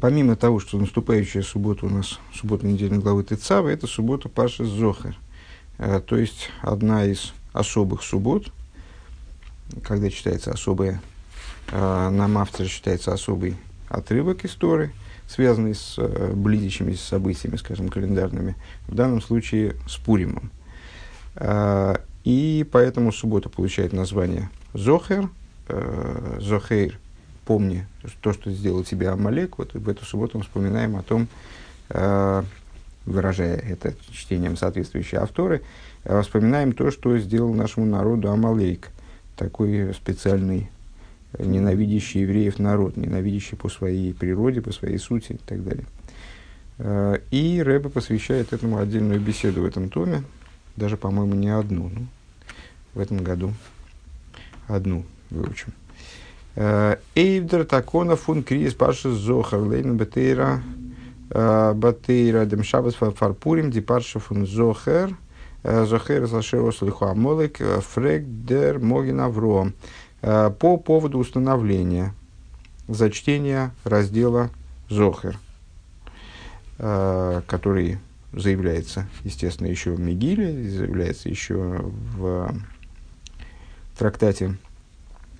помимо того, что наступающая суббота у нас, суббота недельной главы Тецава, это суббота Паши Зохер. Э, то есть одна из особых суббот, когда читается особая, э, на Мавцере считается особый отрывок истории, связанный с э, близящимися событиями, скажем, календарными, в данном случае с Пуримом. И поэтому суббота получает название Зохер, Зохейр, помни то, что сделал тебе Амалек. Вот в эту субботу мы вспоминаем о том, выражая это чтением соответствующей авторы, э, вспоминаем то, что сделал нашему народу Амалейк, такой специальный э, ненавидящий евреев народ, ненавидящий по своей природе, по своей сути и так далее. Э, и Рэбе посвящает этому отдельную беседу в этом томе, даже, по-моему, не одну, ну, в этом году одну выучим. Эйвдер такона фун крис паша зохар лейн бетейра Батейра Демшабас Фарпурим, Дипарша фун Зохер, Зохер Зашерос Лихуамолик, Фрек Дер Могин Авро. По поводу установления зачтения раздела Зохер, который заявляется, естественно, еще в Мигиле, заявляется еще в трактате,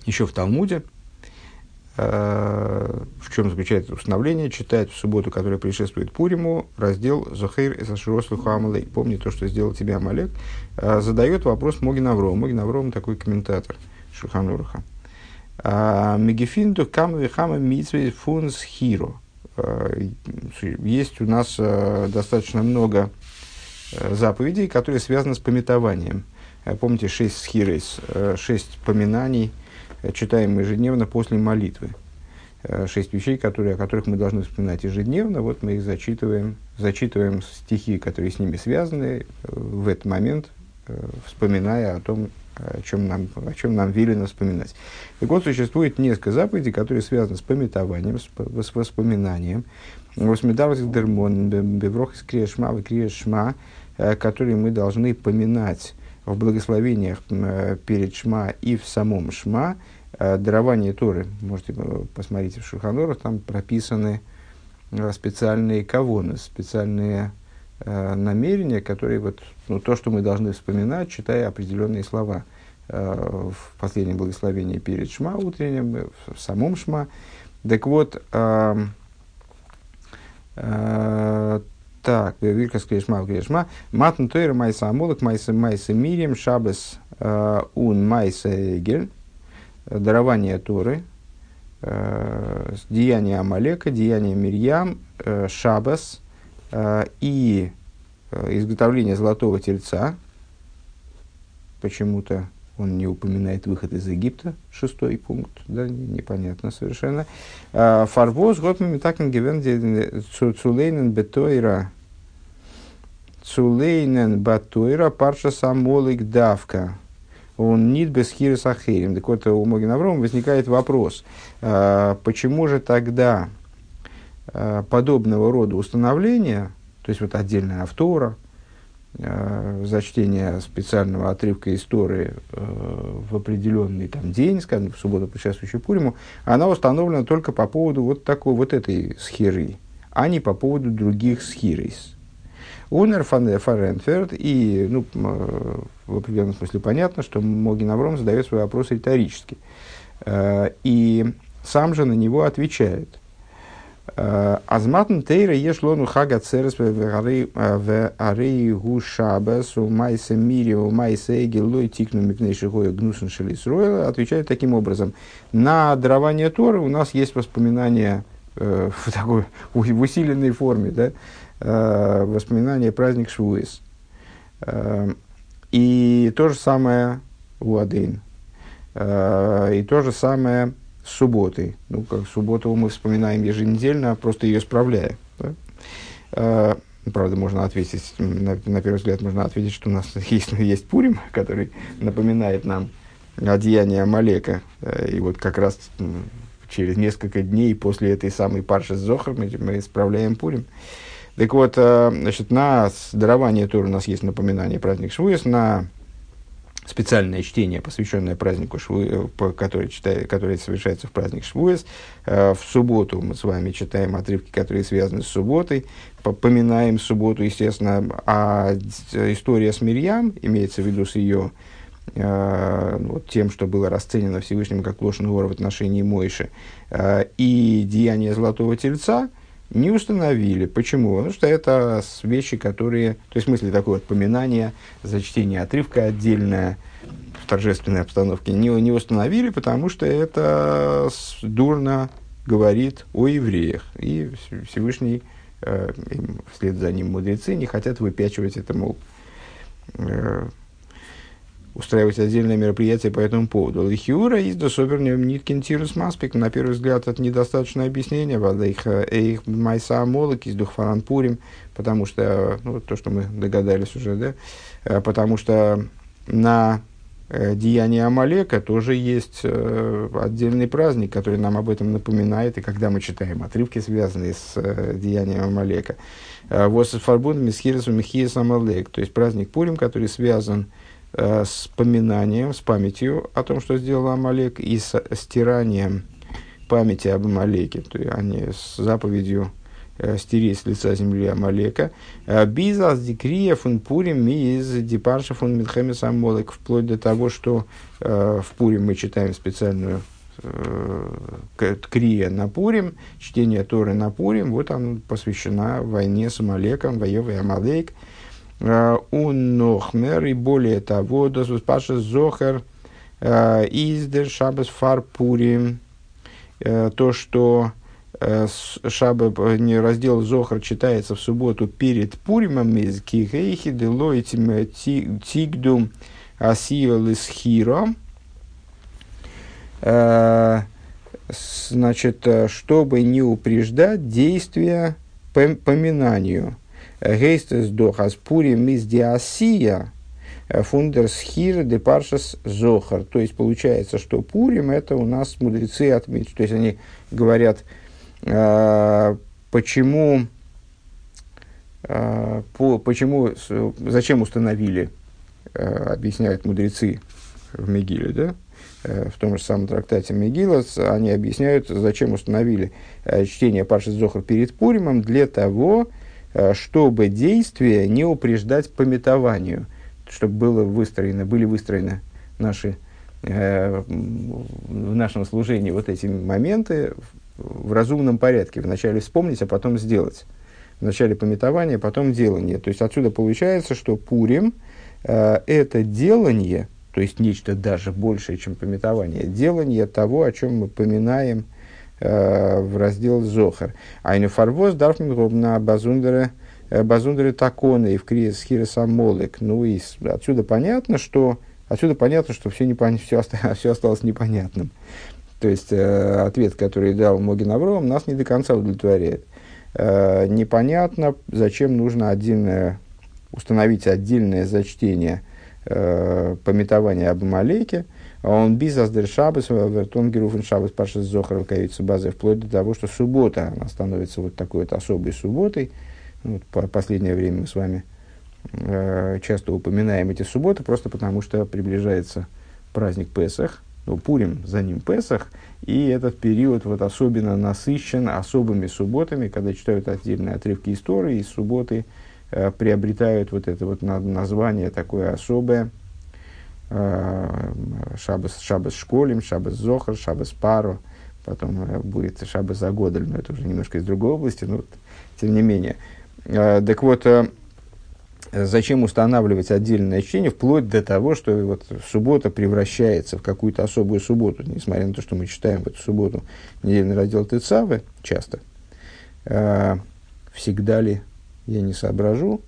еще в Талмуде – Э, в чем заключается установление, читает в субботу, которая предшествует Пуриму, раздел Зохейр и Саширослу Хамалей. Помни то, что сделал тебе Амалек. Э, задает вопрос Могин Авром. Могин Авром такой комментатор Шуханураха. «А, Мегефинду камви хама митсвей фунс хиро. Э, есть у нас достаточно много заповедей, которые связаны с пометованием. Помните, шесть схирейс, шесть поминаний – Э, читаем ежедневно после молитвы. Э, шесть вещей, которые, о которых мы должны вспоминать ежедневно, вот мы их зачитываем, зачитываем стихи, которые с ними связаны, э, в этот момент вспоминая о том, о чем нам, о чем нам велено вспоминать. Так вот, существует несколько заповедей, которые связаны с пометованием, с, воспоминанием. Восмедавых дермон, беврох из криешма, криешма, которые мы должны поминать в благословениях перед Шма и в самом Шма, э, дарование Торы, можете э, посмотреть в Шуханорах, там прописаны э, специальные кавоны, специальные намерения, которые вот, ну, то, что мы должны вспоминать, читая определенные слова в последнем благословении перед Шма утренним, в самом Шма. Так вот, так, Виркас Кришма Кришма, Матн Тойра Майса Амулок, Майса Майса Мирием, Шабас э, Ун Майса Эгель, дарование Торы, э, деяние Амалека, деяние Мирьям, э, Шабас и изготовление золотого тельца, почему-то он не упоминает выход из Египта, шестой пункт, да, непонятно совершенно. Фарвоз, Готмами Такен Гевен Цулейнен Бетойра Цулейнен Батойра Парша Самолик Давка. Он нит без хирис ахерим. Так вот, у Могин Аврома возникает вопрос, а, почему же тогда а, подобного рода установления, то есть вот отдельная автора, а, за чтение специального отрывка истории в определенный там, день, скажем, в субботу, предшествующую Пуриму, она установлена только по поводу вот такой вот этой схиры, а не по поводу других схирис. Унер Фаренферд, и ну, э, в определенном смысле понятно, что Могин Авром задает свой вопрос риторически. Э, и сам же на него отвечает. «Э, Азматн тейра ешлону хага церес в арей гу шабас у майса мири у майса эги тикну мипнейши гоя гнусен шелис отвечает таким образом. На дарование Торы у нас есть воспоминания э, в такой в усиленной форме, да, э, воспоминания праздник Швуис. Э, и то же самое у Адейн. И то же самое с субботой. Ну, как субботу мы вспоминаем еженедельно, просто ее справляя. Да? Правда, можно ответить, на, на первый взгляд можно ответить, что у нас есть, есть Пурим, который напоминает нам о деянии Амалека. И вот как раз через несколько дней после этой самой парши с Зохар мы, мы исправляем Пурим. Так вот, э, значит, на дарование тоже у нас есть напоминание праздник Швуес, на специальное чтение, посвященное празднику, Шву, который, читает, который совершается в праздник Швуэс. В субботу мы с вами читаем отрывки, которые связаны с субботой, поминаем субботу, естественно, а история с Мирьям, имеется в виду с ее Э, вот, тем, что было расценено Всевышним как ложь в отношении Мойши, э, и деяние Золотого Тельца не установили. Почему? Потому что это вещи, которые, то есть в смысле такое вот поминание, зачтение отрывка отдельное, в торжественной обстановке, не, не установили, потому что это дурно говорит о евреях. И Всевышний, э, вслед за ним мудрецы, не хотят выпячивать это, мол, устраивать отдельное мероприятие по этому поводу. Лихиура из досовернем ниткин тирус маспик. На первый взгляд, это недостаточное объяснение. Их, их майса молок из духфаран пурим, потому что, ну, то, что мы догадались уже, да, э, потому что на э, деяние Амалека тоже есть э, отдельный праздник, который нам об этом напоминает, и когда мы читаем отрывки, связанные с деянием Амалека. Вот с фарбуном Мисхирисом Михиес Амалек, то есть праздник Пурим, который связан с э, с поминанием, с памятью о том, что сделал Амалек, и с стиранием памяти об Амалеке, то есть они с заповедью э, стереть с лица земли Амалека. Э, Бизас дикрия фун пурим ми из депарша фун митхемис Амолек, вплоть до того, что э, в Пурим мы читаем специальную э, крия на Пурим, чтение Торы на Пурим, вот он посвящена войне с Амалеком, воевой Амалек, Э, Унохмер, и более того, Досус Паша Зохер э, Издер Шабас Фарпури, э, то, что Шаба, не раздел Зохар читается в субботу перед Пуримом из Кихейхи, Делойтим Тигду Асио Лисхиро, значит, чтобы не упреждать действия поминанию – Гейстес дохас пури мис диасия э, фундерс хир де паршас зохар. То есть получается, что пурим это у нас мудрецы отметят. То есть они говорят, э, почему, э, по, почему, зачем установили, объясняют мудрецы в Мегиле, да? в том же самом трактате Мегила, они объясняют, зачем установили чтение Паши Зохар перед Пуримом, для того, чтобы действия не упреждать пометованию, чтобы было выстроено, были выстроены наши, э, в нашем служении вот эти моменты в, разумном порядке. Вначале вспомнить, а потом сделать. Вначале пометование, потом делание. То есть отсюда получается, что Пурим э, это делание, то есть нечто даже большее, чем пометование, делание того, о чем мы поминаем – Э, в раздел Зохар. Айну фарвоз дарфмин на базундере э, базундере таконы и в криес хиресамолек. Ну и отсюда понятно, что отсюда понятно, что все, непон... все, осталось, все осталось непонятным. То есть э, ответ, который дал Могин Авром, нас не до конца удовлетворяет. Э, непонятно, зачем нужно отдельное, установить отдельное зачтение э, пометования об Амалеке, он бизас дер шабас, вертон геруфен шабас пашас зохар кавица базы, вплоть до того, что суббота, она становится вот такой вот особой субботой. Вот по последнее время мы с вами э, часто упоминаем эти субботы, просто потому что приближается праздник Песах, ну, Пурим, за ним Песах, и этот период вот особенно насыщен особыми субботами, когда читают отдельные отрывки истории, и субботы э, приобретают вот это вот название такое особое – Э, шабас, шабас школим, шабас зохар, шабас пару, потом э, будет шабас загодель, но это уже немножко из другой области, но тем не менее. Э, так вот, зачем устанавливать отдельное чтение, вплоть до того, что вот суббота превращается в какую-то особую субботу, несмотря на то, что мы читаем в эту субботу недельный раздел Тецавы часто, всегда ли я не соображу,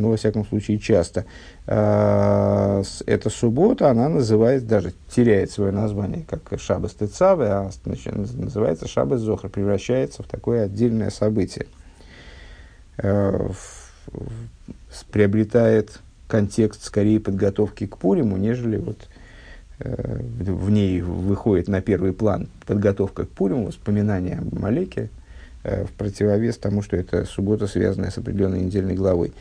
но, во всяком случае, часто. А, эта суббота, она называется, даже теряет свое название, как Шабас Тецавы, а значит, называется Шабас Зохар, превращается в такое отдельное событие. А, приобретает контекст скорее подготовки к Пуриму, нежели вот э, в ней выходит на первый план подготовка к Пуриму, воспоминания о Малеке, э, в противовес тому, что это суббота, связанная с определенной недельной главой.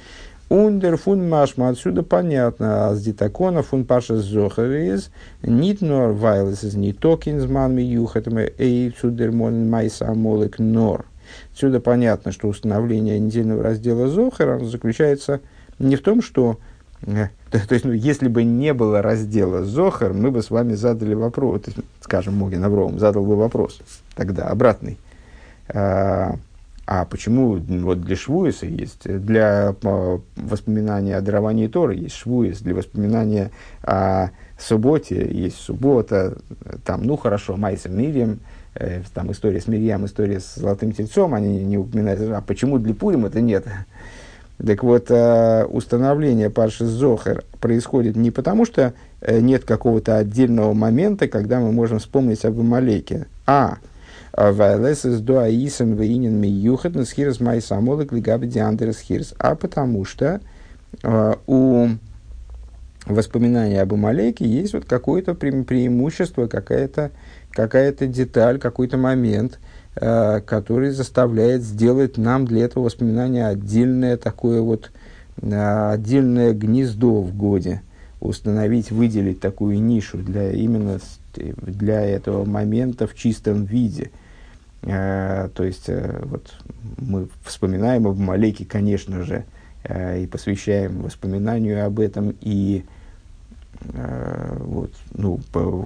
Ундер фун машма, отсюда понятно, а с дитакона фун паша зохарис, нит нор вайлес из не токинзман ми юхатме эй цудермон майса амолек нор. Отсюда понятно, что установление недельного раздела Зохара заключается не в том, что э, то, то есть, ну, если бы не было раздела Зохар, мы бы с вами задали вопрос, скажем, Могин Авром задал бы вопрос тогда обратный. А, а почему вот для Швуиса есть, для воспоминания о даровании Торы есть Швуис, для воспоминания о субботе есть суббота, там, ну хорошо, Майса Мирьям, э, там история с Мирьям, история с Золотым Тельцом, они не упоминают, а почему для Пурим это нет? Так вот, э, установление Парши Зохер происходит не потому, что э, нет какого-то отдельного момента, когда мы можем вспомнить об Амалеке, а Вайлесес до Аисен Вейнин Миюхат Насхирс Май Самолок Лигаби Диандерс Хирс. А потому что э, у воспоминания об Амалеке есть вот какое-то пре- преимущество, какая-то какая деталь, какой-то момент, э, который заставляет сделать нам для этого воспоминания отдельное такое вот э, отдельное гнездо в годе, установить, выделить такую нишу для именно для этого момента в чистом виде. Э, то есть, э, вот мы вспоминаем об Малеке, конечно же, э, и посвящаем воспоминанию об этом, и вот, ну,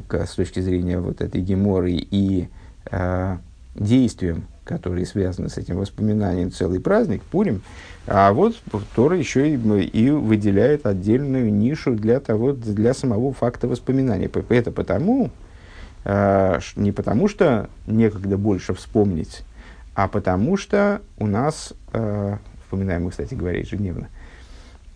с точки зрения вот этой геморы и действиям, которые связаны с этим воспоминанием, целый праздник, Пурим, а вот Тора еще и, и выделяет отдельную нишу для того, для самого факта воспоминания. Это потому, Э, не потому, что некогда больше вспомнить, а потому что у нас, э, вспоминаем мы, кстати говоря, ежедневно,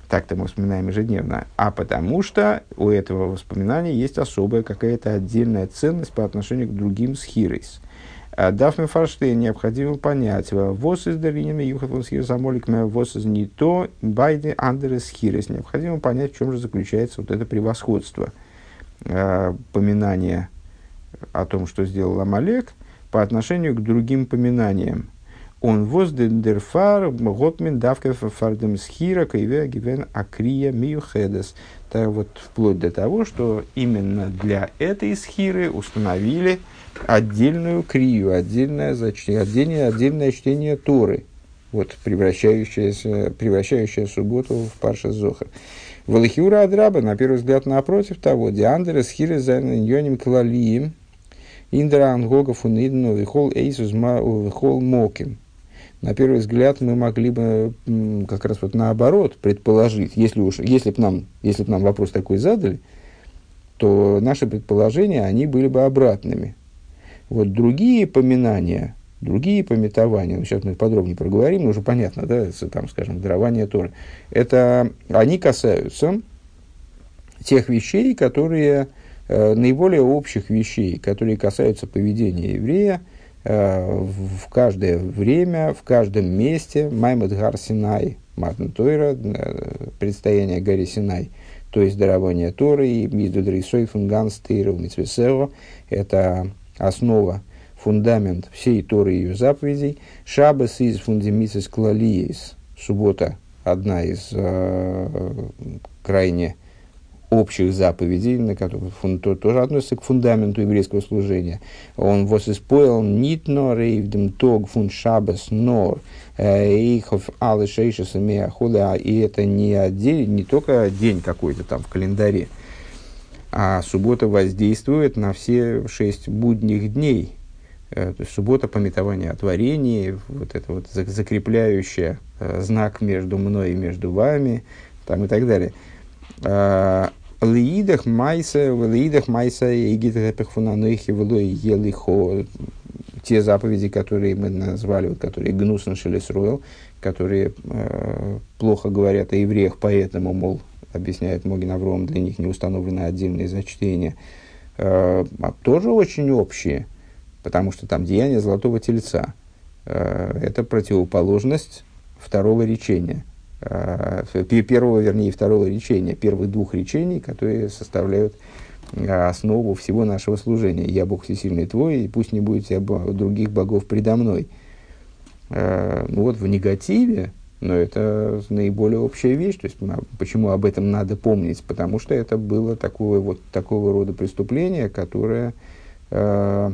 так-то мы вспоминаем ежедневно, а потому что у этого воспоминания есть особая какая-то отдельная ценность по отношению к другим схирейс. Э, Дафме Фарштейн необходимо понять, вос из даринами юхат вон схирес амолик вос из то, байды андерес хирес. Необходимо понять, в чем же заключается вот это превосходство поминания о том, что сделал Амалек, по отношению к другим поминаниям. Он воздендерфар готмин давка фардем схира кайве гивен акрия миюхедес. Так вот, вплоть до того, что именно для этой схиры установили отдельную крию, отдельное, отдельное, отдельное чтение Торы, вот, превращающееся, превращающее субботу в Парша Зохар. Валахиура Адраба, на первый взгляд, напротив того, Диандера схиры за ньоним клалием, Индра ангога фунидну вихол эйсус вихол моким. На первый взгляд мы могли бы как раз вот наоборот предположить, если уж, если бы нам, если бы нам вопрос такой задали, то наши предположения, они были бы обратными. Вот другие поминания, другие пометования, ну, сейчас мы подробнее проговорим, но уже понятно, да, там, скажем, дарование Торы, это, они касаются тех вещей, которые Э, наиболее общих вещей, которые касаются поведения еврея э, в каждое время, в каждом месте. Маймед Гар Синай, Матн Тойра, э, предстояние горе Синай, то есть дарование Торы, и Мидудрисой Фунган Стейров Митсвесео, это основа, фундамент всей Торы и ее заповедей. Шабас из фундамисис клалиес, суббота, одна из э, крайне общих заповедей, на которые фун, то, тоже относится к фундаменту еврейского служения. Он восиспоил нит нор рейвдем тог фун шабас нор эйхов алы шейшес и это не, отдельно, не только день какой-то там в календаре, а суббота воздействует на все шесть будних дней. Э, то есть суббота пометования о творении, вот это вот закрепляющее э, знак между мной и между вами, там и так далее. А, Лиидах майса, лиидах майса, и гидрэпехфунанойхи, влой елихо. Те заповеди, которые мы назвали, вот, которые гнусно шелесруэл, которые э, плохо говорят о евреях, поэтому, мол, объясняет Могин Авром, для них не установлено отдельное зачтение, э, а тоже очень общие, потому что там деяние золотого тельца. Э, это противоположность второго речения – Э, первого, вернее, второго речения, первых двух речений, которые составляют э, основу всего нашего служения. «Я Бог всесильный твой, и пусть не будет тебя других богов предо мной». Э, ну вот в негативе но это наиболее общая вещь. То есть, почему об этом надо помнить? Потому что это было такое, вот, такого рода преступление, которое э,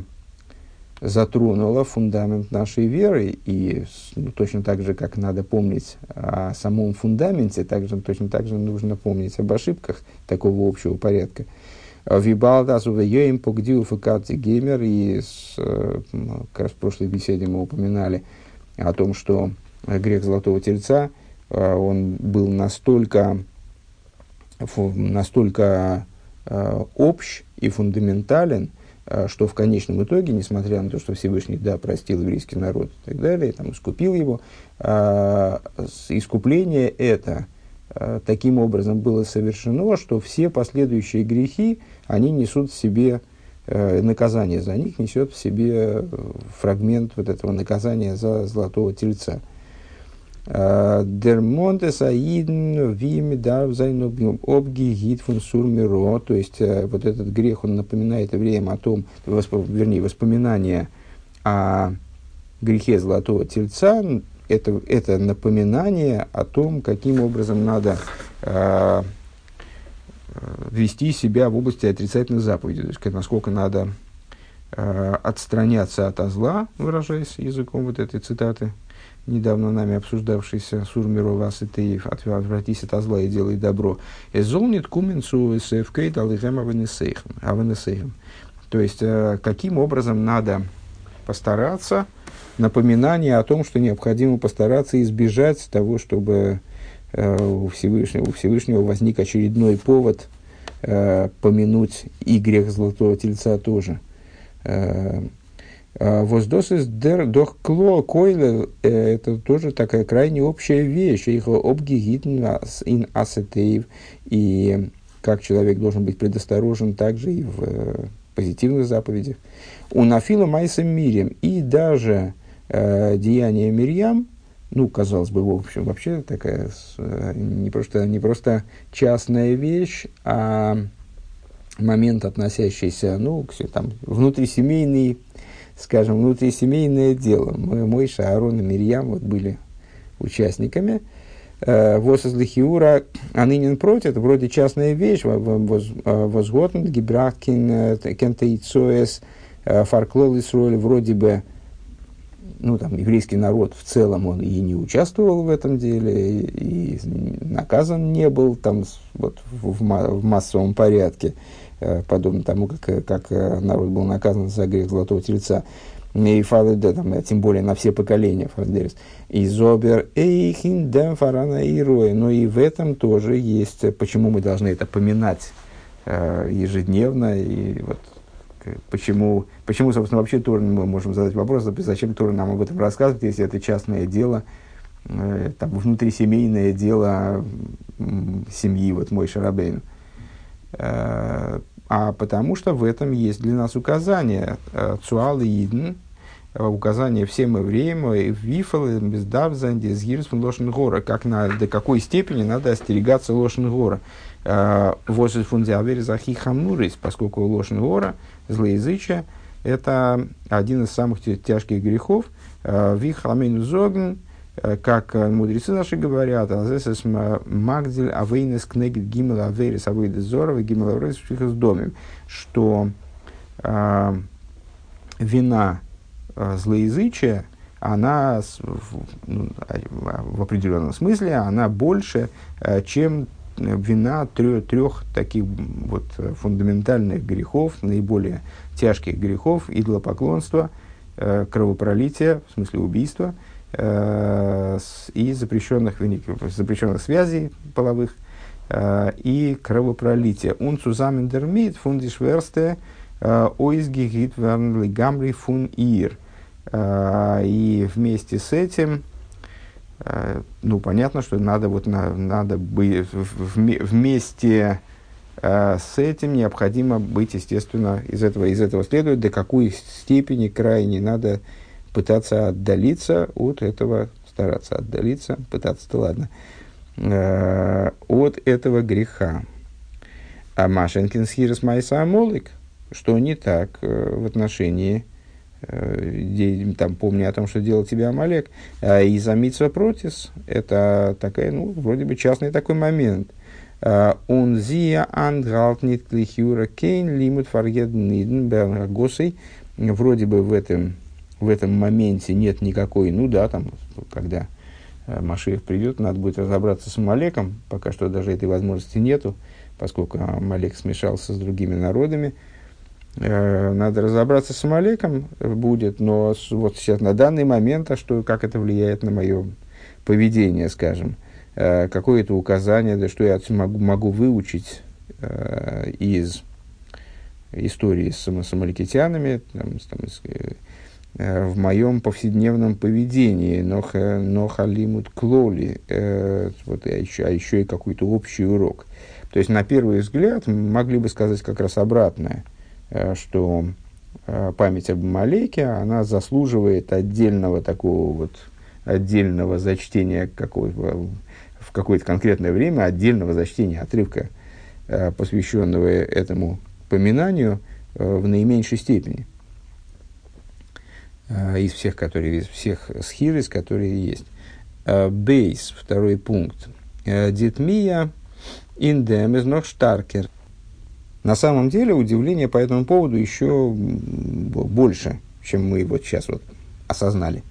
затронуло фундамент нашей веры. И ну, точно так же, как надо помнить о самом фундаменте, также, точно так же нужно помнить об ошибках такого общего порядка. Вибалдас увеем погдил факати геймер, и с, э, как раз в прошлой беседе мы упоминали о том, что грех Золотого Тельца, э, он был настолько, настолько э, общ и фундаментален, э, что в конечном итоге, несмотря на то, что Всевышний, да, простил еврейский народ и так далее, там, искупил его, искупление это таким образом было совершено, что все последующие грехи, они несут в себе наказание за них, несет в себе фрагмент вот этого наказания за золотого тельца – Дермонтес аидн вими дарвзайну обгигит фун сурмиро. То есть, э, вот этот грех, он напоминает евреям о том, вернее, воспоминания о грехе золотого тельца, это, это напоминание о том, каким образом надо э, вести себя в области отрицательных заповедей, то есть насколько надо э, отстраняться от зла, выражаясь языком вот этой цитаты недавно нами обсуждавшийся Сурмиров Аситеев «Отвратись от зла и делай добро». «Эзолнит куменцу сэфкейт алыхэм авенесейхем». То есть, э, каким образом надо постараться, напоминание о том, что необходимо постараться избежать того, чтобы э, у Всевышнего, у Всевышнего возник очередной повод э, помянуть и грех Золотого Тельца тоже. А, Воздосис дер дох кло койле э, это тоже такая крайне общая вещь. Их обгигитн ин асетеев. И как человек должен быть предосторожен также и в э, позитивных заповедях. У Нафила Майса Мирим и даже э, деяние Мирьям, ну, казалось бы, в общем, вообще такая э, не, просто, не просто частная вещь, а момент, относящийся, ну, к там, внутрисемейный скажем, внутрисемейное дело. Мы, мой Аарон и Мирьям вот были участниками. Э, Вос из Лихиура, а нынен против, это вроде частная вещь, возготн, гибрахкин, э, кентейцоэс, э, фарклол Исруэль, вроде бы, ну, там, еврейский народ в целом, он и не участвовал в этом деле, и наказан не был там вот, в, в массовом порядке. Э, подобно тому, как, э, как э, народ был наказан за грех Золотого Тельца. И фалы, да, там, тем более на все поколения Фардерис. И Зобер Эйхин Дем Фарана и Роя. Но и в этом тоже есть, почему мы должны это поминать э, ежедневно. И вот почему, почему, собственно, вообще Тор, мы можем задать вопрос, зачем Тор нам об этом рассказывает, если это частное дело, э, там, внутрисемейное дело э, семьи, вот мой Шарабейн. Э, а потому что в этом есть для нас указание э, Цуал и Иден, э, указание всем евреям, Вифал, Бездавзанди, Згирсфун, Лошен Гора, как на, до какой степени надо остерегаться Лошен Гора. Возле фундиавери захи хамурис, поскольку Лошен Гора, злоязычие, это один из самых тяжких грехов. Вихаламейну зогн, Э, как э, мудрецы наши говорят, азесес магдиль авейнес кнегит гимел аверис авейдес зорова гимел аверис в доме, что э, вина э, злоязычия, она в, ну, в определенном смысле, она больше, э, чем вина трех, таких вот фундаментальных грехов, наиболее тяжких грехов, идолопоклонства, э, кровопролития, в смысле убийства – э, и запрещенных, запрещенных связей половых э, и кровопролития. Он цузамендермит фундишверсте э, ойзгигит вернли гамри фун ир. Э, и вместе с этим, ну, понятно, что надо, вот, на, надо быть вместе с этим необходимо быть, естественно, из этого, из этого следует, до какой степени крайне надо пытаться отдалиться от этого, стараться отдалиться, пытаться-то ладно, э, от этого греха. А Машенкин схирос майса амолик, что не так э, в отношении э, там, помни о том, что делал тебе Амалек, а из Амитсва Протис, это такая, ну, вроде бы частный такой момент. Он зия ангалтнит клихюра кейн лимут фаргет ниден госой. Вроде бы в этом, в этом моменте нет никакой, ну да, там, когда Машиев придет, надо будет разобраться с Амалеком, пока что даже этой возможности нету, поскольку Амалек смешался с другими народами, Э, надо разобраться с Амалеком будет, но вот сейчас на данный момент, а что, как это влияет на мое поведение, скажем, э, какое-то указание, да что я могу, могу выучить э, из истории с, с амаликитянами, там, там, в моем повседневном поведении, но, но халимут клоли, вот, а, еще, а еще и какой-то общий урок. То есть, на первый взгляд, могли бы сказать как раз обратное – Э, что э, память об Малейке, она заслуживает отдельного такого вот, отдельного зачтения какого, в какое-то конкретное время, отдельного зачтения отрывка, э, посвященного этому поминанию в наименьшей степени из всех, которые, из всех схирис, которые есть. Бейс, второй пункт. Дитмия индем из ног штаркер. На самом деле удивление по этому поводу еще больше, чем мы вот сейчас вот осознали.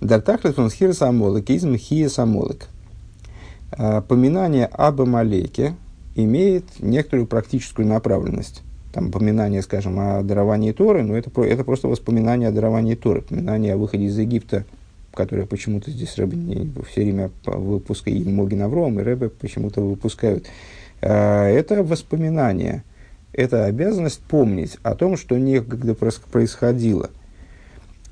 Дартахлет он хир самолок, изм хия самолок. Поминание об Амалеке имеет некоторую практическую направленность. Там поминание, скажем, о даровании Торы, но это, это просто воспоминание о даровании Торы, поминание о выходе из Египта, которое почему-то здесь Рэбе не, все время выпускает, и Могин Авром, и Рэбе почему-то выпускают. А, это воспоминание – это обязанность помнить о том, что некогда происходило.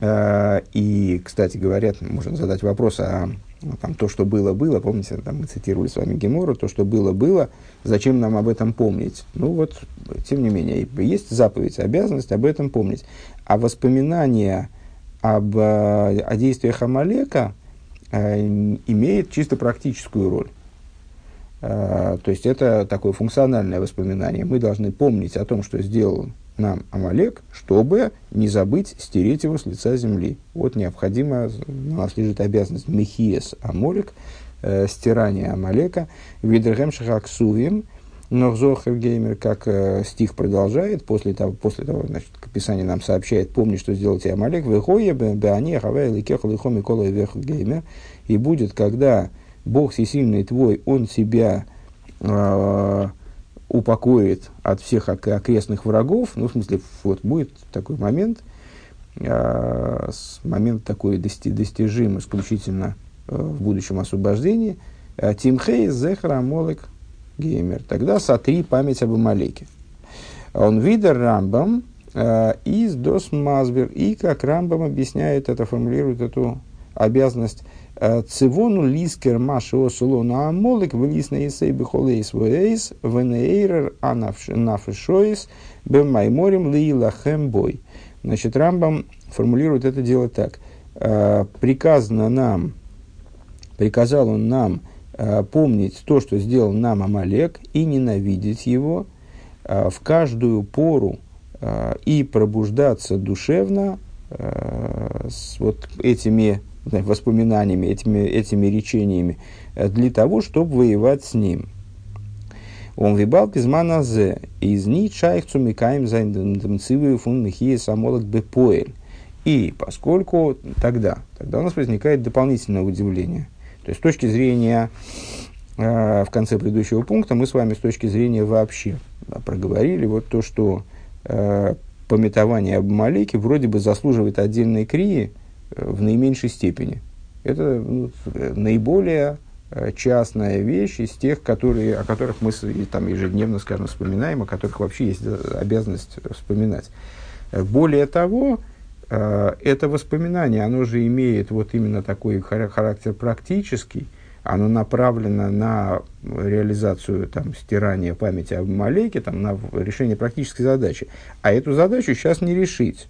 А, и, кстати, говорят, можно задать вопрос, а ну, там, то, что было, было, помните, там мы цитировали с вами Гемору, то, что было, было, зачем нам об этом помнить? Ну вот, тем не менее, есть заповедь, обязанность об этом помнить. А воспоминания об, о действиях Амалека э, имеет чисто практическую роль. А, то есть это такое функциональное воспоминание. Мы должны помнить о том, что сделал нам Амалек, чтобы не забыть стереть его с лица земли. Вот необходимо, у нас лежит обязанность Мехиес Амолек, э, стирание Амалека, Видергем Шахаксувим, но Зохер Геймер, как э, стих продолжает, после того, после того значит, Писание нам сообщает, помни, что сделал тебе Амалек, Вехоя, Беани, Хавай, Ликеха, Лихом, Микола, Геймер, и будет, когда Бог всесильный твой, Он тебя э, упокоит от всех окрестных врагов. Ну, в смысле, вот будет такой момент, э, момент такой дости, достижим исключительно э, в будущем освобождении. «Э, Тимхей зехра молек геймер. Тогда сотри память об Амалеке. Он видер Рамбам э, из дос Мазбер. И как Рамбам объясняет это, формулирует эту обязанность Цивону лискер маши осулона амолик вылис на исей бихолейс вейс венейрер анафишоис бемайморим лилахем бой. Значит, Рамбам формулирует это дело так. Приказано нам, приказал он нам помнить то, что сделал нам Амалек, и ненавидеть его в каждую пору и пробуждаться душевно с вот этими воспоминаниями, этими, этими речениями, э, для того, чтобы воевать с ним. Он вибал пизмана зе, из ни чайхцу микаем за интенсивы фун михия самолок бепоэль. И поскольку тогда, тогда у нас возникает дополнительное удивление. То есть с точки зрения, э, в конце предыдущего пункта, мы с вами с точки зрения вообще проговорили вот то, что э, пометование об Малеке вроде бы заслуживает отдельной крии, в наименьшей степени. Это ну, наиболее э, частная вещь из тех, которые, о которых мы там, ежедневно, скажем, вспоминаем, о которых вообще есть обязанность вспоминать. Э, более того, э, это воспоминание, оно же имеет вот именно такой характер практический, оно направлено на реализацию там, стирания памяти об Малеке, там, на решение практической задачи. А эту задачу сейчас не решить.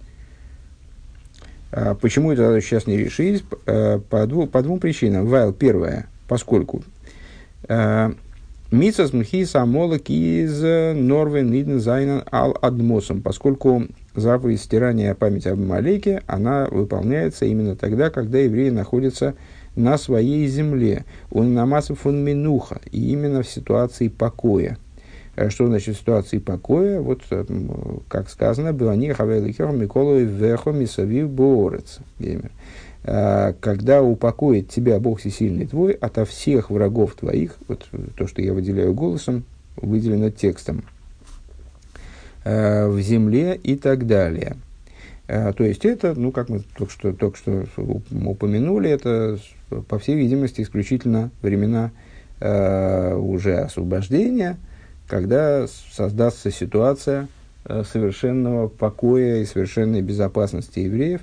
А, почему задачу сейчас не решились? Э, по, дву, по двум причинам. Вайл, первое, поскольку э, Митсас Мхис Амолок из Норвен Иден Зайнан Ал Адмосом, поскольку заповедь стирания памяти об Амалеке, она выполняется именно тогда, когда евреи находятся на своей земле. Он намасов он минуха, и именно в ситуации покоя. Э, что значит ситуации покоя? Вот, э, как сказано, «Белани хавеликер миколой вехо мисавив борец». Э, когда упокоит тебя Бог всесильный твой ото всех врагов твоих, вот то, что я выделяю голосом, выделено текстом, в земле и так далее. То есть это, ну, как мы только что, только что упомянули, это, по всей видимости, исключительно времена уже освобождения – когда создастся ситуация э, совершенного покоя и совершенной безопасности евреев,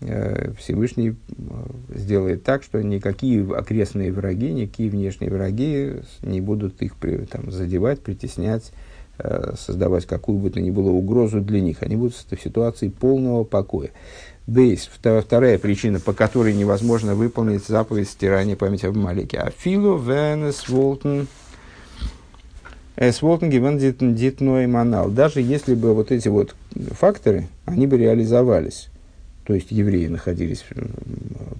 э, Всевышний э, сделает так, что никакие окрестные враги, никакие внешние враги не будут их там, задевать, притеснять, создавать какую бы то ни было угрозу для них. Они будут в ситуации полного покоя. Бейс, вторая причина, по которой невозможно выполнить заповедь стирания памяти об Малике. Афилу Венес Волтен Сволтен дитной манал. Даже если бы вот эти вот факторы, они бы реализовались, то есть евреи находились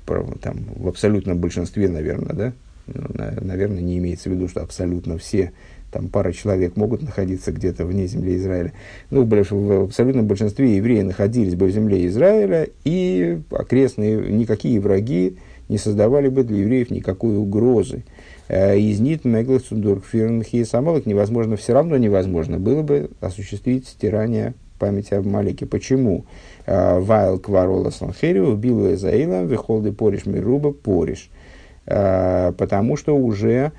там, в абсолютном большинстве, наверное, да? Ну, наверное, не имеется в виду, что абсолютно все, там пара человек могут находиться где-то вне земли Израиля. Ну, в абсолютном большинстве евреи находились бы в земле Израиля, и окрестные никакие враги не создавали бы для евреев никакой угрозы. Э, из нит меглых цундурк фирнхи самолок невозможно, все равно невозможно было бы осуществить стирание памяти об Малике. Почему? Э, Вайл кварола санхерио убил Эзаилом, вихолды пориш мируба пориш. Э, потому что уже,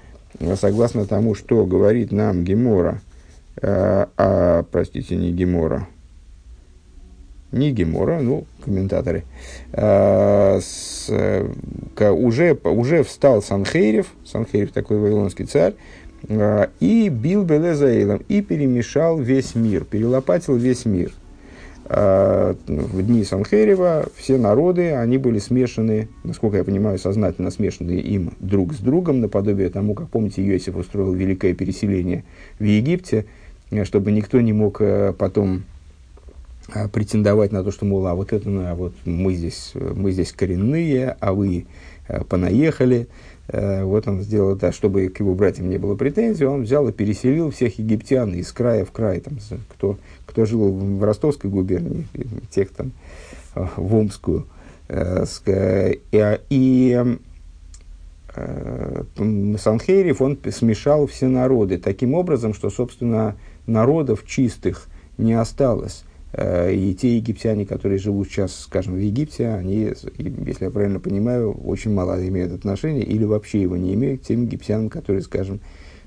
согласно тому, что говорит нам Гемора, а, простите, не Гемора, не Гемора, ну, комментаторы, э, с, э, уже, уже встал Санхейрев, Санхейрев такой вавилонский царь, э, и бил Белезаилом, и перемешал весь мир, перелопатил весь мир. Э, в дни Санхейрева все народы, они были смешаны, насколько я понимаю, сознательно смешаны им друг с другом, наподобие тому, как, помните, Иосиф устроил великое переселение в Египте, э, чтобы никто не мог э, потом а, претендовать на то, что, мол, а вот это, ну, а вот мы здесь, мы здесь коренные, а вы а, понаехали. А, вот он сделал так, чтобы к его братьям не было претензий, он взял и переселил всех египтян из края в край, там, кто, кто жил в Ростовской губернии, тех там в Омскую. И, и Санхейрев, он смешал все народы таким образом, что, собственно, народов чистых не осталось. Э, и те египтяне, которые живут сейчас, скажем, в Египте, они, если я правильно понимаю, очень мало имеют отношения или вообще его не имеют к тем египтянам, которые, скажем,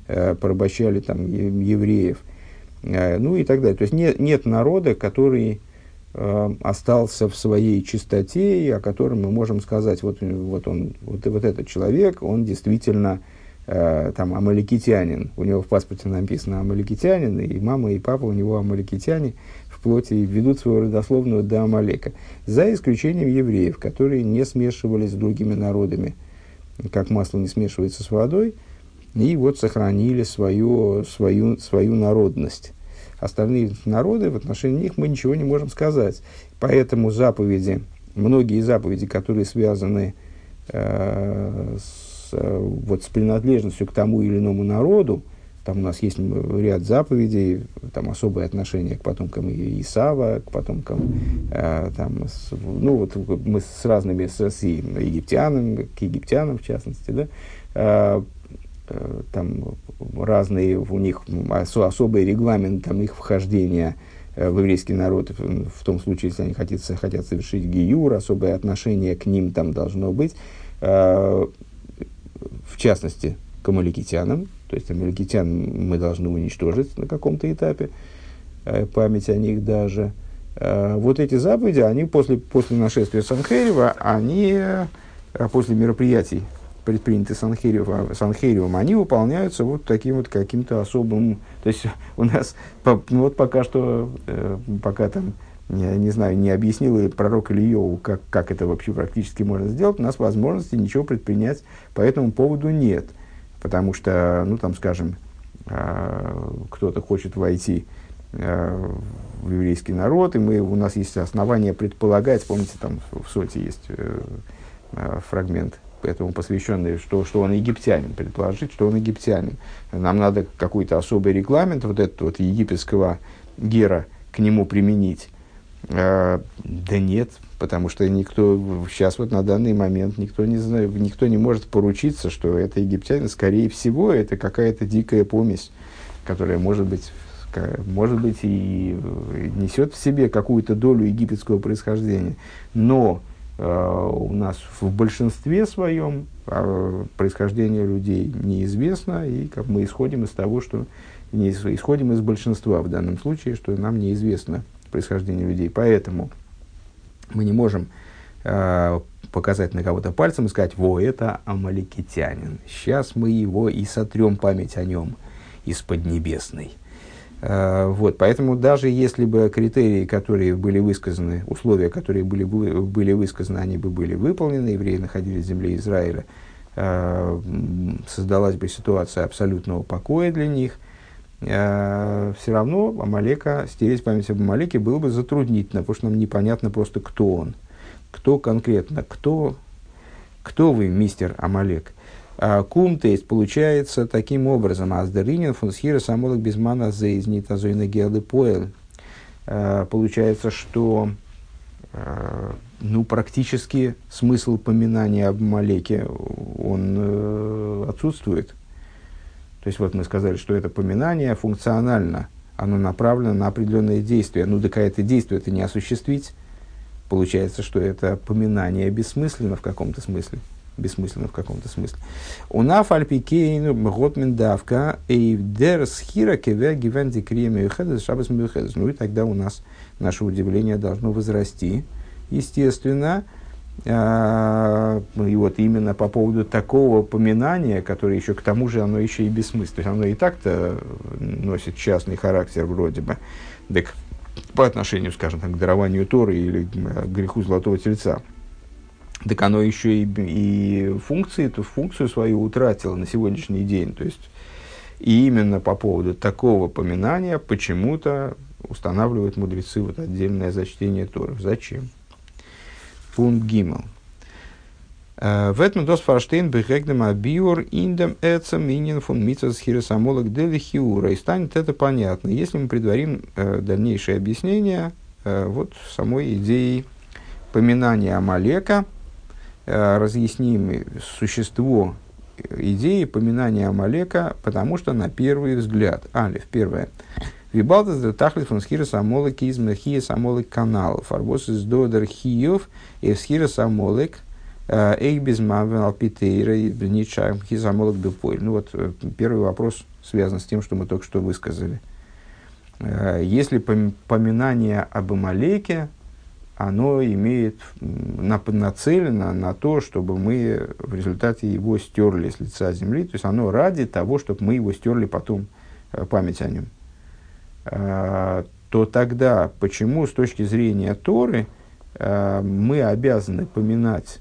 э, порабощали там евреев. Э, ну и так далее. То есть нет, нет народа, который остался в своей чистоте, о котором мы можем сказать, вот, вот, он, вот, вот этот человек, он действительно там амаликитянин. У него в паспорте написано амаликитянин, и мама, и папа у него амаликитяне плоти и ведут свою родословную до Амалека. За исключением евреев, которые не смешивались с другими народами, как масло не смешивается с водой, и вот сохранили свою, свою, свою народность. Остальные народы, в отношении них мы ничего не можем сказать. Поэтому заповеди, многие заповеди, которые связаны э, с, вот, с принадлежностью к тому или иному народу, там у нас есть ряд заповедей, там особое отношение к потомкам Исава, к потомкам, э, там, с, ну вот мы с разными, с, с египтянами, к египтянам в частности, да, э, э, там разные у них ос, особый регламент там, их вхождения э, в еврейский народ, в, том случае, если они хотят, хотят совершить гиюр, особое отношение к ним там должно быть, э, в частности, к амаликитянам, то есть амаликитян мы должны уничтожить на каком-то этапе, э, память о них даже. Э, вот эти заповеди, они после, после нашествия Санхерева, они э, после мероприятий, предпринятых Санхеревым, Санхеревым, они выполняются вот таким вот каким-то особым... То есть у нас ну вот пока что, пока там, я не знаю, не объяснил пророк Ильеву, как, как это вообще практически можно сделать, у нас возможности ничего предпринять по этому поводу нет – потому что, ну, там, скажем, э, кто-то хочет войти э, в еврейский народ, и мы, у нас есть основания предполагать, помните, там в Соте есть э, фрагмент, этому посвященный, что, что он египтянин, предположить, что он египтянин. Нам надо какой-то особый регламент вот этого вот египетского гера к нему применить. Да нет, потому что никто сейчас вот на данный момент никто не знает, никто не может поручиться, что это египтянин. Скорее всего, это какая-то дикая помесь, которая может быть может быть и несет в себе какую-то долю египетского происхождения, но э, у нас в большинстве своем э, происхождение людей неизвестно, и как мы исходим из того, что не исходим из большинства в данном случае, что нам неизвестно происхождение людей. Поэтому мы не можем э, показать на кого-то пальцем и сказать, во, это амаликитянин. Сейчас мы его и сотрем память о нем из Поднебесной. Э, вот, поэтому даже если бы критерии, которые были высказаны, условия, которые были, были высказаны, они бы были выполнены, евреи находились в земле Израиля, э, создалась бы ситуация абсолютного покоя для них – э, все равно Амалека, стереть память об Амалеке было бы затруднительно, потому что нам непонятно просто, кто он. Кто конкретно, кто, кто вы, мистер Амалек. Кум тест получается таким образом. Аздеринин фунсхира самолок безмана зейзнит азойна гелы поэл. А, получается, что а, ну, практически смысл поминания об Малеке, он э, отсутствует. То есть вот мы сказали, что это поминание функционально, оно направлено на определенные действия. Ну, так это действие это не осуществить. Получается, что это поминание бессмысленно в каком-то смысле. Бессмысленно в каком-то смысле. У наф альпикейну готмен давка эйвдер схира кеве гивенди крием шабас Ну и тогда у нас наше удивление должно возрасти. Естественно, а, и вот именно по поводу такого поминания, которое еще к тому же оно еще и бессмысленно. То есть оно и так-то носит частный характер вроде бы. Так по отношению, скажем так, к дарованию Торы или к греху Золотого Тельца. Так оно еще и, и функции, эту функцию свою утратило на сегодняшний день. То есть, и именно по поводу такого поминания почему-то устанавливают мудрецы вот отдельное зачтение Торы. Зачем? Пункт Гиммел. Э, в этом дос фарштейн бегегдем абиур индем эцем минин фун митцас хиросамолог делихиура. И станет это понятно, если мы предварим э, дальнейшее объяснение э, вот самой идеи поминания Амалека, э, разъясним существо идеи поминания Амалека, потому что на первый взгляд, алиф, первое, Вибалтас да тахлит фон схира самолек из мехия самолек канал. Фарбос из додер хиев и схира самолек эйк без мавен алпитейра и ничаем хи самолек бепойль. Ну вот э, первый вопрос связан с тем, что мы только что высказали. Э, если поминание об Амалеке, оно имеет нацелено на то, чтобы мы в результате его стерли с лица земли, то есть оно ради того, чтобы мы его стерли потом э, память о нем. А, то тогда почему с точки зрения Торы а, мы обязаны поминать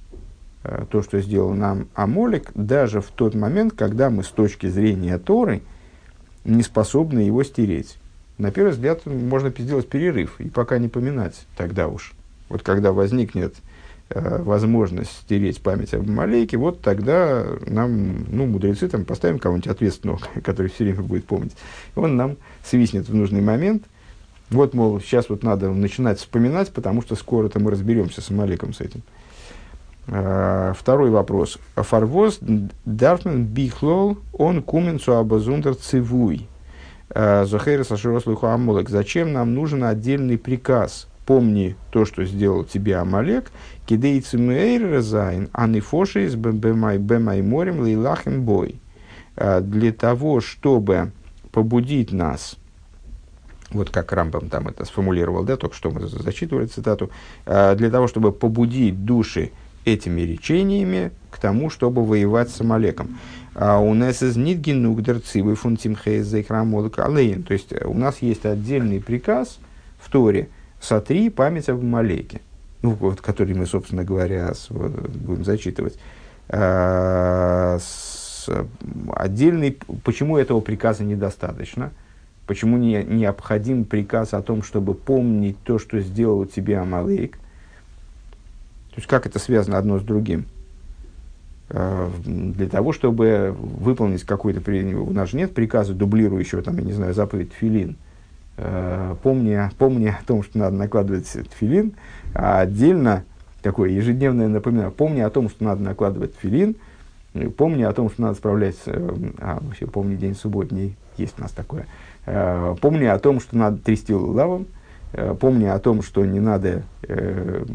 а, то, что сделал нам Амолик, даже в тот момент, когда мы с точки зрения Торы не способны его стереть. На первый взгляд можно сделать перерыв и пока не поминать тогда уж. Вот когда возникнет Э, возможность стереть память об Малейке, вот тогда нам, ну, мудрецы там поставим кого-нибудь ответственного, который все время будет помнить. Он нам свистнет в нужный момент. Вот, мол, сейчас вот надо начинать вспоминать, потому что скоро-то мы разберемся с Маликом с этим. Uh, второй вопрос. Фарвоз דארף מען בכלל אנקומען צו א באזונדער ציווי. Э, זכור את אשר עשה לך עמלק. Зачем нам нужен отдельный приказ? Помни то, что сделал тебе Амалек, כדי צו מעורר זיין די נפשות במאמרים להלחם בו. А, для того, чтобы побудить нас, вот как Рамбам там это сформулировал, да, только что мы зачитывали цитату, а, для того, чтобы побудить души этими речениями к тому, чтобы воевать с Амалеком. А у нас из Нидгенугдер Цивы алейн. То есть у нас есть отдельный приказ в Торе «Сотри память об Амалеке» ну, вот, который мы, собственно говоря, с, вот, будем зачитывать, а, с, отдельный, почему этого приказа недостаточно? почему не, необходим приказ о том, чтобы помнить то, что сделал тебе Амалейк. То есть, как это связано одно с другим? Э, для того, чтобы выполнить какой-то... У нас же нет приказа дублирующего, там, я не знаю, заповедь филин. Э, помни, помни о том, что надо накладывать филин, а отдельно такое ежедневное напоминание. Помни о том, что надо накладывать филин, помни о том, что надо справлять... А, вообще, помни день субботний, есть у нас такое. Э, помни о том, что надо трясти лавом, Э, помни о том, что не надо э,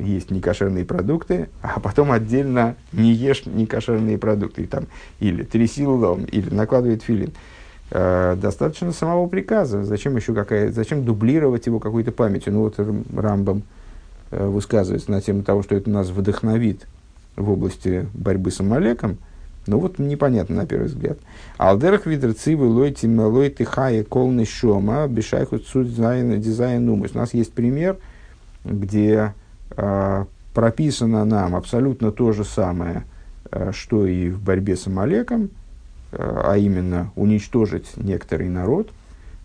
есть некошерные продукты, а потом отдельно не ешь некошерные продукты, там, или тряси лом, или накладывает филин. Достаточно самого приказа. Зачем еще какая, зачем дублировать его какой-то памятью? Ну вот Рамбам э, высказывается на тему того, что это нас вдохновит в области борьбы с Амалеком, ну вот непонятно на первый взгляд. Алдерах видер цивы лойти мелойти хая колны шома бешайху цуд дизайн умыс. У нас есть пример, где э, прописано нам абсолютно то же самое, э, что и в борьбе с Амалеком, э, а именно уничтожить некоторый народ,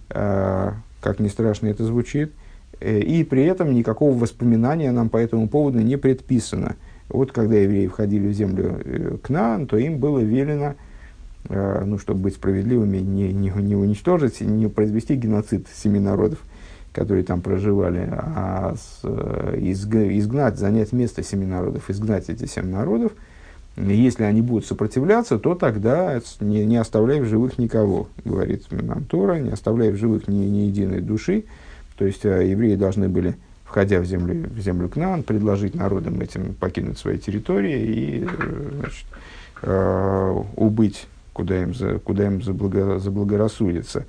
э, как ни страшно это звучит, э, и при этом никакого воспоминания нам по этому поводу не предписано – вот когда евреи входили в землю э, к нам, то им было велено, э, ну, чтобы быть справедливыми, не, не, не уничтожить, не произвести геноцид семи народов, которые там проживали, а с, э, изгнать, занять место семи народов, изгнать эти семь народов. Если они будут сопротивляться, то тогда не, не оставляй в живых никого, говорит нам Тора, не оставляй в живых ни, ни единой души. То есть евреи должны были входя в землю, в землю Кнаан, предложить народам этим покинуть свои территории и значит, э, убыть, куда им, за, куда им заблаго, заблагорассудится.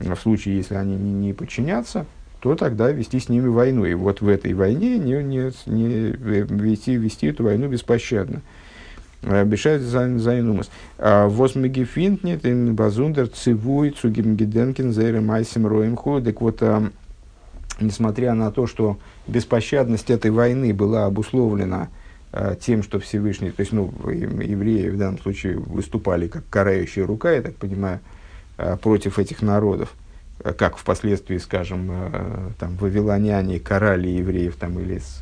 В случае, если они не, не подчинятся, то тогда вести с ними войну. И вот в этой войне не, не, не вести, вести эту войну беспощадно. Обещает Зайнумас. Восмегефинтнет, базундер, цивуй, цугимгиденкин, зейре майсим роимху. Так вот, несмотря на то, что беспощадность этой войны была обусловлена э, тем, что Всевышний, то есть ну, евреи в данном случае выступали как карающая рука, я так понимаю, э, против этих народов, э, как впоследствии, скажем, э, там, вавилоняне карали евреев, там, или с,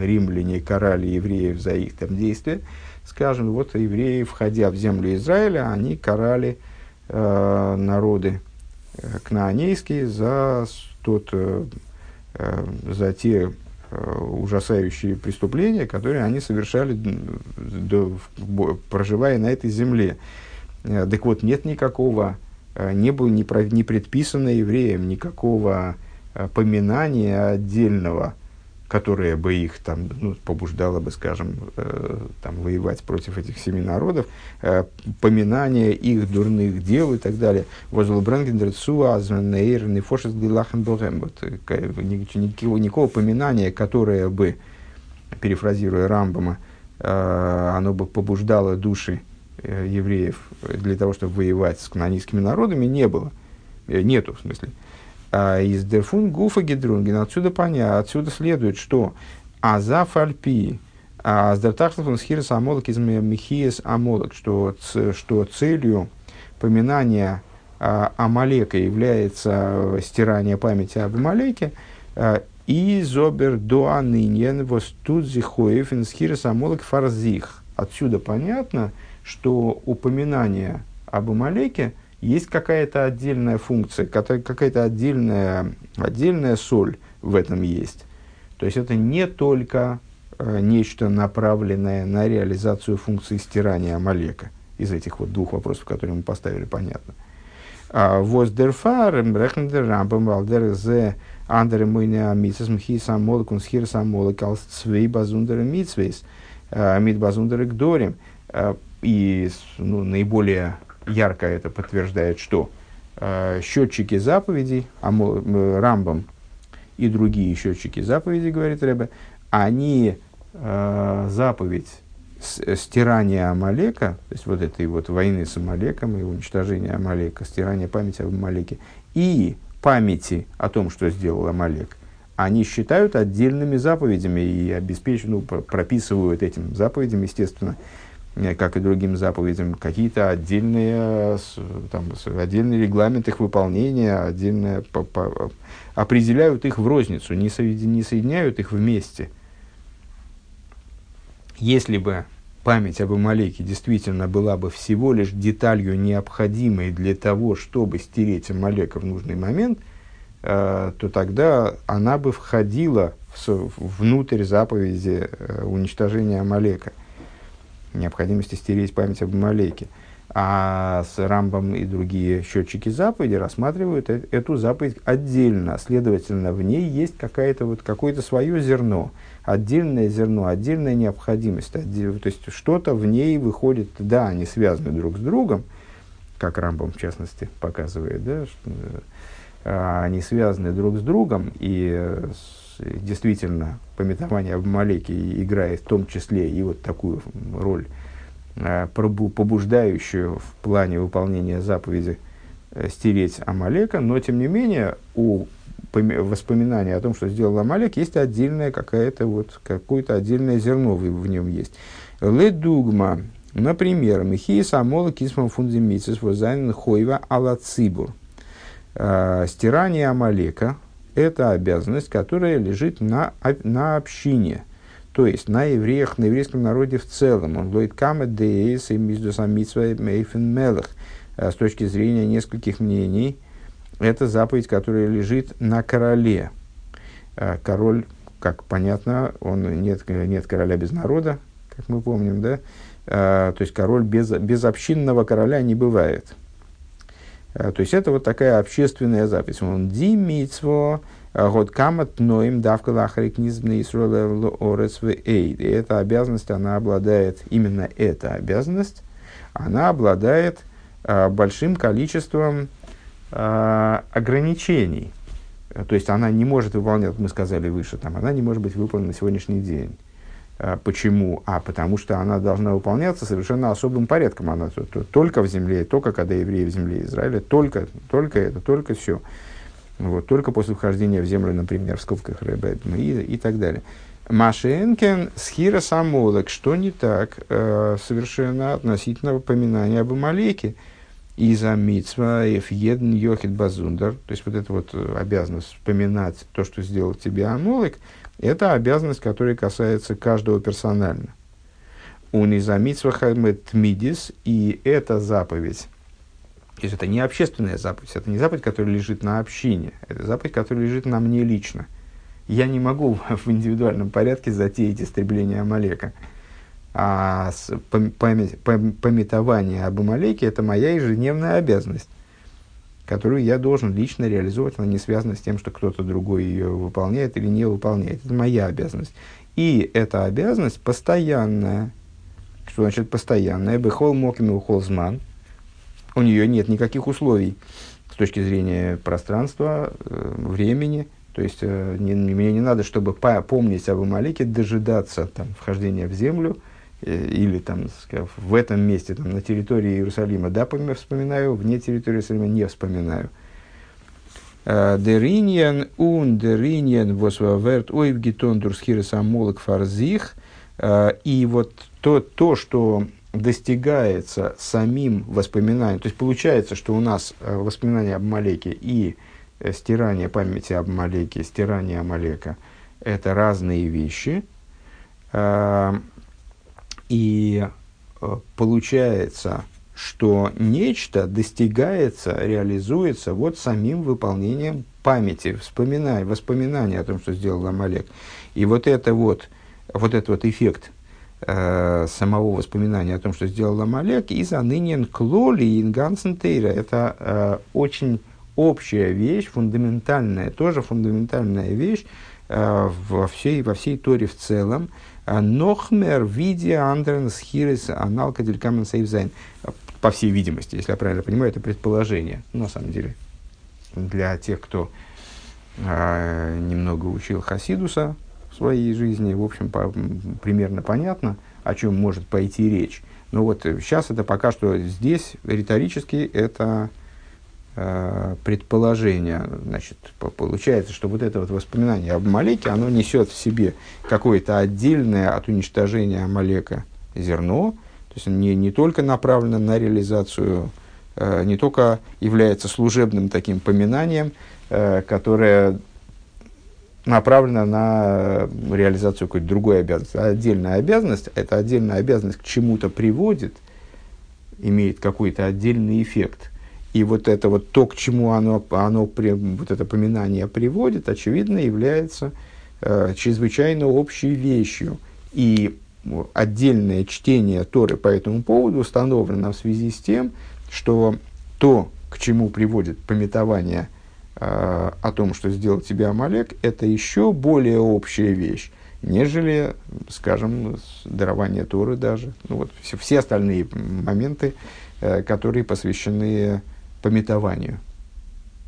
римляне карали евреев за их там, действия, скажем, вот евреи, входя в землю Израиля, они карали э, народы кнаанейские за тот, э, э, за те э, ужасающие преступления, которые они совершали, до, проживая на этой земле. Так вот, нет никакого, не было не, не предписано евреям никакого поминания отдельного которая бы их там, ну, побуждала бы, скажем, э, там, воевать против этих семи народов, э, поминание их дурных дел и так далее. Возле Брангендер Суазнейр, Нефошес Глилахен Богем. Вот, э, никакого, никакого поминания, которое бы, перефразируя Рамбама, э, оно бы побуждало души э, евреев для того, чтобы воевать с канонийскими народами, не было. Э, нету, в смысле. Э, из дерфун гуфа гидрунген. Отсюда понятно, отсюда следует, что аза фальпи, а сдертахлфун схирс амолок из михиес амолок, что, что целью поминания а, Амалека является стирание памяти об Амалеке, а, и зобер дуаныньен востудзихоев инсхирс амолок фарзих. Отсюда понятно, что упоминание об Амалеке – есть какая-то отдельная функция, какая-то отдельная, отдельная соль в этом есть. То есть это не только э, нечто направленное на реализацию функции стирания Амалека. Из этих вот двух вопросов, которые мы поставили, понятно. А, и ну, наиболее ярко это подтверждает, что э, счетчики заповедей, Амо, э, Рамбам и другие счетчики заповедей, говорит Рэбе, они э, заповедь э, стирания Амалека, то есть вот этой вот войны с Амалеком и уничтожения Амалека, стирания памяти об Амалеке и памяти о том, что сделал Амалек, они считают отдельными заповедями и обеспечивают, ну, прописывают этим заповедям, естественно, как и другим заповедям, какие-то отдельные, там, отдельный регламент их выполнения, отдельные, по, по, определяют их в розницу, не, со, не соединяют их вместе. Если бы память об Амалеке действительно была бы всего лишь деталью, необходимой для того, чтобы стереть Амалека в нужный момент, э, то тогда она бы входила в, внутрь заповеди э, уничтожения Амалека, необходимости стереть память об Амалеке. А с Рамбом и другие счетчики заповеди рассматривают э, эту заповедь отдельно. Следовательно, в ней есть какое-то вот, какое-то свое зерно, отдельное зерно, отдельная необходимость. Отдель, то есть что-то в ней выходит, да, они связаны друг с другом, как Рамбом в частности показывает, да, что, э, они связаны друг с другом, и действительно пометование об Малеке играет в том числе и вот такую роль Э, побуждающую в плане выполнения заповеди э, стереть Амалека, но тем не менее у воспоминания о том, что сделал Амалек, есть отдельное какое-то вот, какое-то отдельное зерно в, в нем есть. Ледугма, например, Михиис Амола Кисмам Фундамицис Возайн Хойва Алацибур. Э, стирание Амалека – это обязанность, которая лежит на, на общине – то есть на евреях, на еврейском народе в целом. Он лоит камет деэйс и миздусамитсва мейфен мелах. Э, с точки зрения нескольких мнений, это заповедь, которая лежит на короле. Э, король, как понятно, он нет, нет короля без народа, как мы помним, да? Э, то есть король без, без общинного короля не бывает. То есть это вот такая общественная запись. Он димитсво, Год камат ноем давка лахарик низбны И эта обязанность, она обладает, именно эта обязанность, она обладает а, большим количеством ограничений. То есть она не может выполнять, мы сказали выше, там, она не может быть выполнена на сегодняшний день. А, почему? А потому что она должна выполняться совершенно особым порядком. Она только в земле, только когда евреи в земле Израиля, только, только это, только все. Вот, только после вхождения в землю, например, в скобках Рэбе и, и так далее. Машенкен схира самолок, что не так э, совершенно относительно упоминания об Амалеке. Из-за митсва едн йохит базундар, то есть вот эта вот э, обязанность вспоминать то, что сделал тебе Амолек, это обязанность, которая касается каждого персонально. У низамитсва тмидис, и эта заповедь, то есть это не общественная заповедь, это не заповедь, которая лежит на общине, это заповедь, которая лежит на мне лично. Я не могу в индивидуальном порядке затеять истребление Амалека. А память, пометование об Амалеке – это моя ежедневная обязанность, которую я должен лично реализовать. Она не связана с тем, что кто-то другой ее выполняет или не выполняет. Это моя обязанность. И эта обязанность постоянная. Что значит постоянная? Бехол мокими ухолзман – у нее нет никаких условий с точки зрения пространства, э, времени. То есть э, не, мне не надо, чтобы помнить об Амалике, дожидаться там, вхождения в землю или там, в этом месте, там, на территории Иерусалима, да, вспоминаю, вне территории Иерусалима не вспоминаю. Дериньян ун дериньян восваверт ойвгитон дурсхирес амолок фарзих. И вот то, то, что достигается самим воспоминанием. То есть получается, что у нас э, воспоминания об Малеке и э, стирание памяти об Малеке, стирание Амалека – это разные вещи. Э, и получается, что нечто достигается, реализуется вот самим выполнением памяти, вспоминая, воспоминания о том, что сделал Амалек. И вот это вот, вот этот вот эффект – э, самого воспоминания о том, что сделал Амалек, за нынен клоли и ингансентейра. Это э, очень общая вещь, фундаментальная, тоже фундаментальная вещь э, во, всей, во всей Торе в целом. Э, Нохмер виде андрен схирис аналка делькамен сейвзайн. По всей видимости, если я правильно понимаю, это предположение. На самом деле, для тех, кто э, немного учил Хасидуса, в своей жизни, в общем, по, примерно понятно, о чем может пойти речь. Но вот сейчас это пока что здесь риторически это э, предположение. Значит, получается, что вот это вот воспоминание об Малеке, оно несет в себе какое-то отдельное от уничтожения Амалека зерно, То есть не, не только направлено на реализацию, э, не только является служебным таким поминанием, э, которое направлено на реализацию какой-то другой обязанности. А отдельная обязанность, эта отдельная обязанность к чему-то приводит, имеет какой-то отдельный эффект. И вот это вот то, к чему оно, оно вот это поминание приводит, очевидно, является э, чрезвычайно общей вещью. И отдельное чтение Торы по этому поводу установлено в связи с тем, что то, к чему приводит пометование э, о том, что сделал тебе Амалек, это еще более общая вещь, нежели, скажем, дарование Торы даже. Ну, вот все, все остальные моменты, э, которые посвящены пометованию.